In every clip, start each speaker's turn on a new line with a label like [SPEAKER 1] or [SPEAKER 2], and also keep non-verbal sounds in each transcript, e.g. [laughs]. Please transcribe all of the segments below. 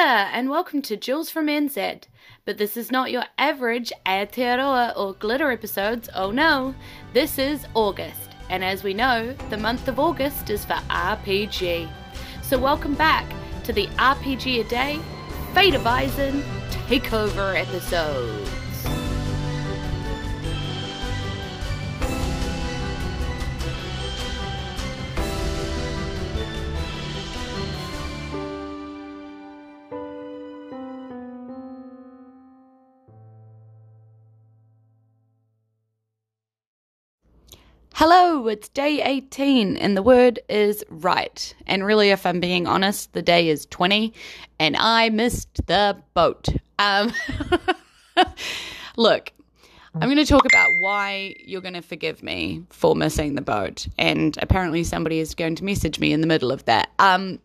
[SPEAKER 1] and welcome to Jules from NZ. But this is not your average Aotearoa or glitter episodes, oh no. This is August, and as we know, the month of August is for RPG. So welcome back to the RPG A Day Fate of Eisen Takeover episodes. Hello, it's day 18, and the word is right. And really, if I'm being honest, the day is 20, and I missed the boat. Um, [laughs] look, I'm going to talk about why you're going to forgive me for missing the boat. And apparently, somebody is going to message me in the middle of that. Um,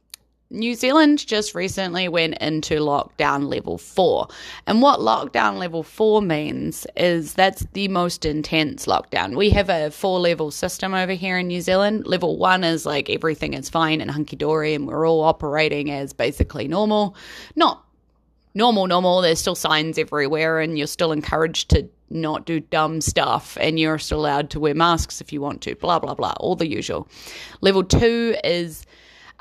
[SPEAKER 1] New Zealand just recently went into lockdown level four. And what lockdown level four means is that's the most intense lockdown. We have a four level system over here in New Zealand. Level one is like everything is fine and hunky dory, and we're all operating as basically normal. Not normal, normal. There's still signs everywhere, and you're still encouraged to not do dumb stuff, and you're still allowed to wear masks if you want to, blah, blah, blah, all the usual. Level two is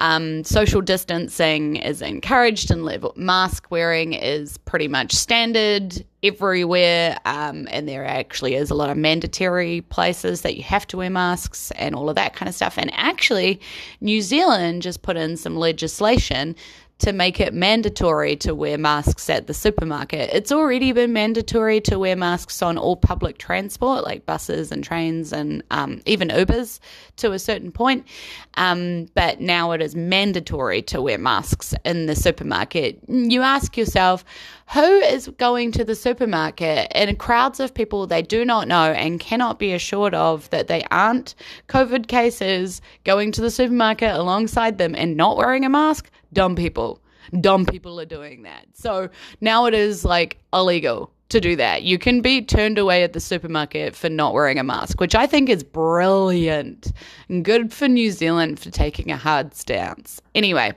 [SPEAKER 1] um, social distancing is encouraged and level mask wearing is pretty much standard everywhere. Um, and there actually is a lot of mandatory places that you have to wear masks and all of that kind of stuff. And actually, New Zealand just put in some legislation to make it mandatory to wear masks at the supermarket. It's already been mandatory to wear masks on all public transport, like buses and trains and um, even Ubers to a certain point. Um, but now it is mandatory to wear masks in the supermarket. You ask yourself, who is going to the supermarket in crowds of people they do not know and cannot be assured of that they aren't COVID cases going to the supermarket alongside them and not wearing a mask? Dumb people. Dumb people are doing that. So now it is like illegal to do that. You can be turned away at the supermarket for not wearing a mask, which I think is brilliant and good for New Zealand for taking a hard stance. Anyway,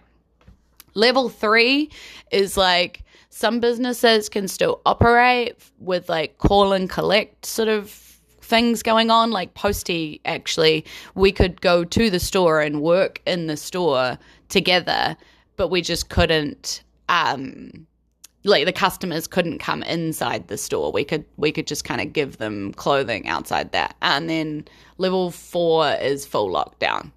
[SPEAKER 1] level three is like some businesses can still operate with like call and collect sort of things going on like postie actually we could go to the store and work in the store together but we just couldn't um like the customers couldn't come inside the store. We could we could just kind of give them clothing outside that. And then level 4 is full lockdown.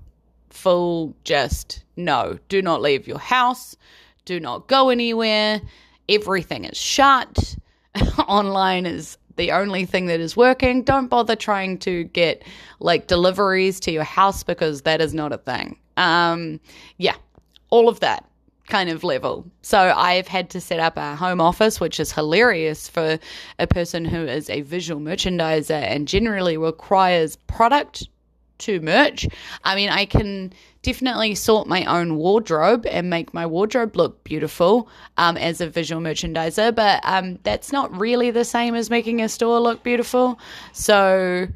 [SPEAKER 1] Full just no, do not leave your house, do not go anywhere. Everything is shut. [laughs] Online is the only thing that is working. Don't bother trying to get like deliveries to your house because that is not a thing. Um yeah, all of that kind of level. So I've had to set up a home office, which is hilarious for a person who is a visual merchandiser and generally requires product to merch. I mean, I can definitely sort my own wardrobe and make my wardrobe look beautiful um, as a visual merchandiser, but um, that's not really the same as making a store look beautiful. So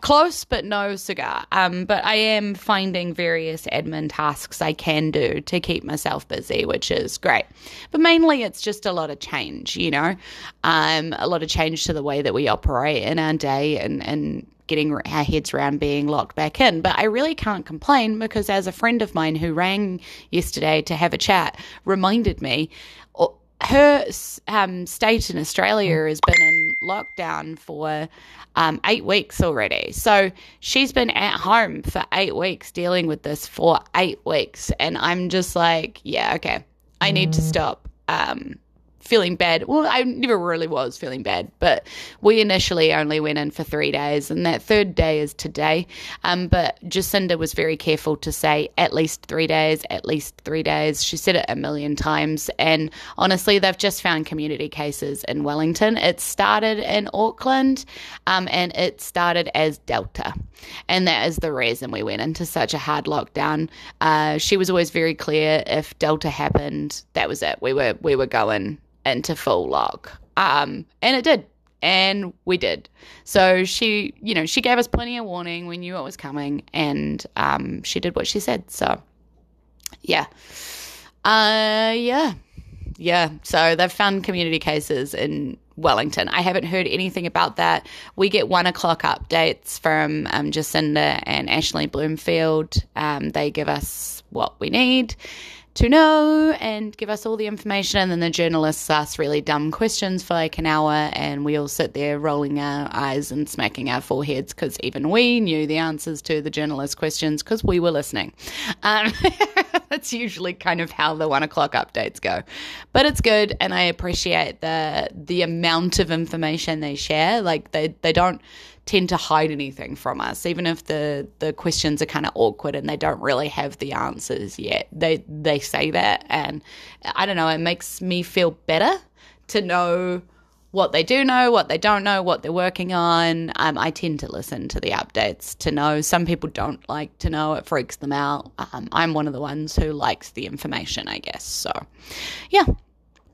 [SPEAKER 1] close but no cigar. Um, but I am finding various admin tasks I can do to keep myself busy, which is great. But mainly it's just a lot of change, you know, um, a lot of change to the way that we operate in our day and, and getting our heads around being locked back in. But I really can't complain because, as a friend of mine who rang yesterday to have a chat reminded me, her um, state in Australia has been in lockdown for um, eight weeks already. So she's been at home for eight weeks dealing with this for eight weeks. And I'm just like, yeah, okay, I need to mm. stop. Um, feeling bad. Well, I never really was feeling bad, but we initially only went in for three days, and that third day is today. Um, but Jacinda was very careful to say at least three days, at least three days. She said it a million times, and honestly, they've just found community cases in Wellington. It started in Auckland, um, and it started as Delta, and that is the reason we went into such a hard lockdown. Uh, she was always very clear if Delta happened, that was it. We were we were going into full lock. Um, and it did. And we did. So she, you know, she gave us plenty of warning. We knew what was coming. And um, she did what she said. So, yeah. Uh, yeah. yeah. So they've found community cases in Wellington. I haven't heard anything about that. We get one o'clock updates from um, Jacinda and Ashley Bloomfield. Um, they give us what we need to know and give us all the information. And then the journalists ask really dumb questions for like an hour, and we all sit there rolling our eyes and smacking our foreheads because even we knew the answers to the journalist questions because we were listening. Um, [laughs] that's usually kind of how the one o'clock updates go, but it's good, and I appreciate the the amount of information they share. Like they they don't tend to hide anything from us, even if the the questions are kind of awkward and they don't really have the answers yet. They they say that, and I don't know. It makes me feel better to know what they do know, what they don't know, what they're working on. Um, I tend to listen to the updates to know. Some people don't like to know; it freaks them out. Um, I'm one of the ones who likes the information, I guess. So, yeah,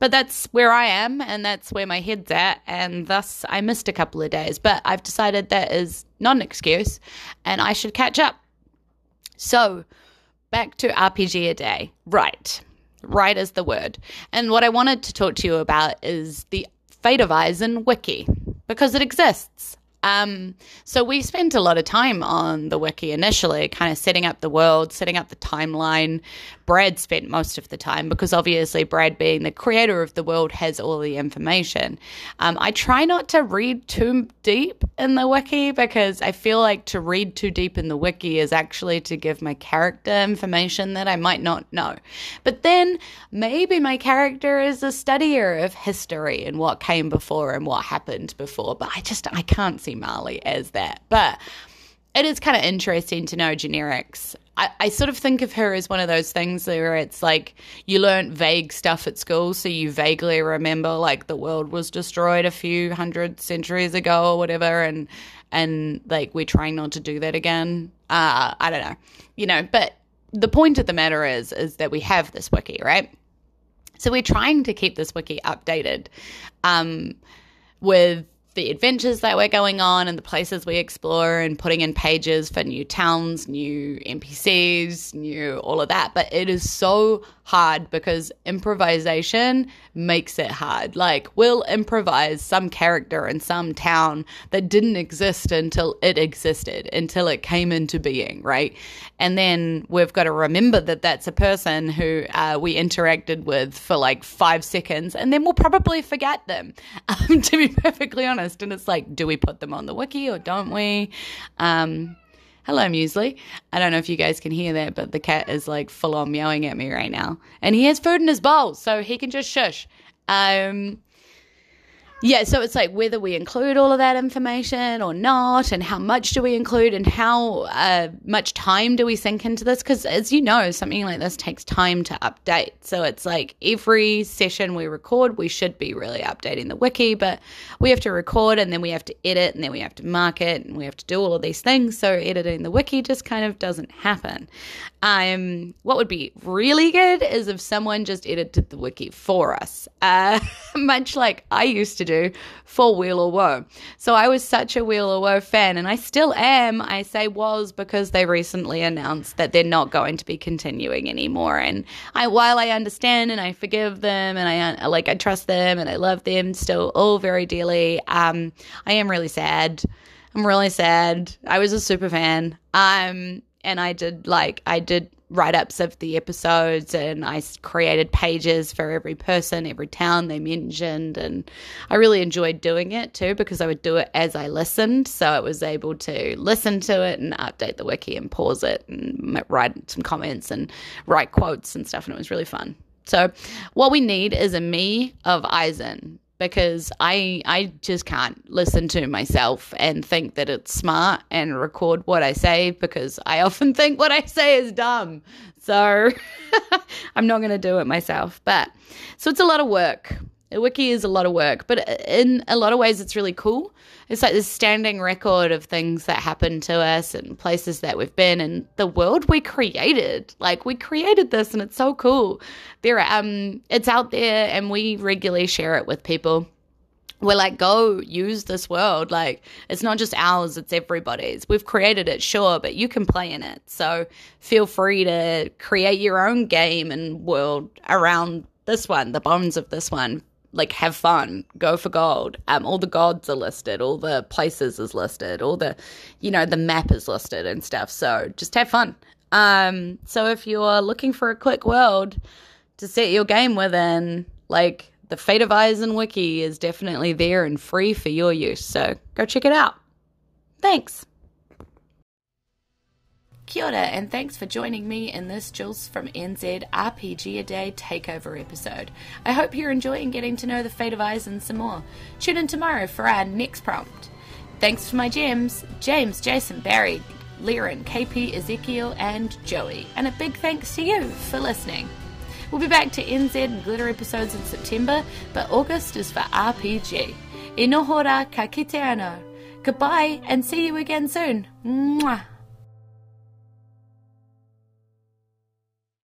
[SPEAKER 1] but that's where I am and that's where my head's at. And thus, I missed a couple of days. But I've decided that is not an excuse and I should catch up. So, back to RPG a day. Right. Right is the word. And what I wanted to talk to you about is the Fate of Eisen wiki because it exists. Um, so we spent a lot of time on the wiki initially, kind of setting up the world, setting up the timeline. Brad spent most of the time because obviously Brad, being the creator of the world, has all the information. Um, I try not to read too deep in the wiki because I feel like to read too deep in the wiki is actually to give my character information that I might not know. But then maybe my character is a studier of history and what came before and what happened before. But I just I can't see Marley as that. But it is kind of interesting to know generics. I, I, sort of think of her as one of those things where it's like you learn vague stuff at school, so you vaguely remember like the world was destroyed a few hundred centuries ago or whatever, and and like we're trying not to do that again. Uh, I don't know, you know. But the point of the matter is, is that we have this wiki, right? So we're trying to keep this wiki updated, um, with the adventures that we're going on and the places we explore and putting in pages for new towns, new NPCs, new all of that. But it is so hard because improvisation makes it hard. Like, we'll improvise some character in some town that didn't exist until it existed, until it came into being, right? And then we've got to remember that that's a person who uh, we interacted with for like five seconds, and then we'll probably forget them, [laughs] um, to be perfectly honest. And it's like, do we put them on the wiki or don't we? Um, Hello, Muesli. I don't know if you guys can hear that, but the cat is like full on meowing at me right now. And he has food in his bowl, so he can just shush. Um, yeah, so it's like whether we include all of that information or not, and how much do we include, and how uh, much time do we sink into this? Because as you know, something like this takes time to update. So it's like every session we record, we should be really updating the wiki, but we have to record and then we have to edit and then we have to mark it and we have to do all of these things. So editing the wiki just kind of doesn't happen. Um, what would be really good is if someone just edited the wiki for us, uh, [laughs] much like I used to do do for Wheel or Woe. So I was such a Wheel or Woe fan, and I still am. I say was because they recently announced that they're not going to be continuing anymore. And I, while I understand and I forgive them, and I like I trust them and I love them still all very dearly, um, I am really sad. I'm really sad. I was a super fan. Um, and I did like I did write ups of the episodes and I created pages for every person, every town they mentioned. And I really enjoyed doing it too because I would do it as I listened. So I was able to listen to it and update the wiki and pause it and write some comments and write quotes and stuff. And it was really fun. So, what we need is a me of Eisen because I I just can't listen to myself and think that it's smart and record what I say because I often [laughs] think what I say is dumb. So [laughs] I'm not going to do it myself. But so it's a lot of work. A wiki is a lot of work, but in a lot of ways, it's really cool. It's like this standing record of things that happened to us and places that we've been and the world we created. Like we created this, and it's so cool. There, um, it's out there, and we regularly share it with people we're like, go use this world. Like, it's not just ours, it's everybody's. We've created it, sure, but you can play in it. So feel free to create your own game and world around this one, the bones of this one, like have fun, go for gold. Um, all the gods are listed, all the places is listed, all the, you know, the map is listed and stuff. So just have fun. Um, so if you're looking for a quick world to set your game within, like the Fate of Eisen wiki is definitely there and free for your use. So go check it out. Thanks. Kia ora, and thanks for joining me in this Jules from NZ RPG A Day takeover episode. I hope you're enjoying getting to know the fate of Eisen some more. Tune in tomorrow for our next prompt. Thanks for my gems, James, Jason, Barry, Liren, KP, Ezekiel, and Joey. And a big thanks to you for listening. We'll be back to NZ Glitter episodes in September, but August is for RPG. Inohora ka kite anō. Goodbye, and see you again soon. Mwah.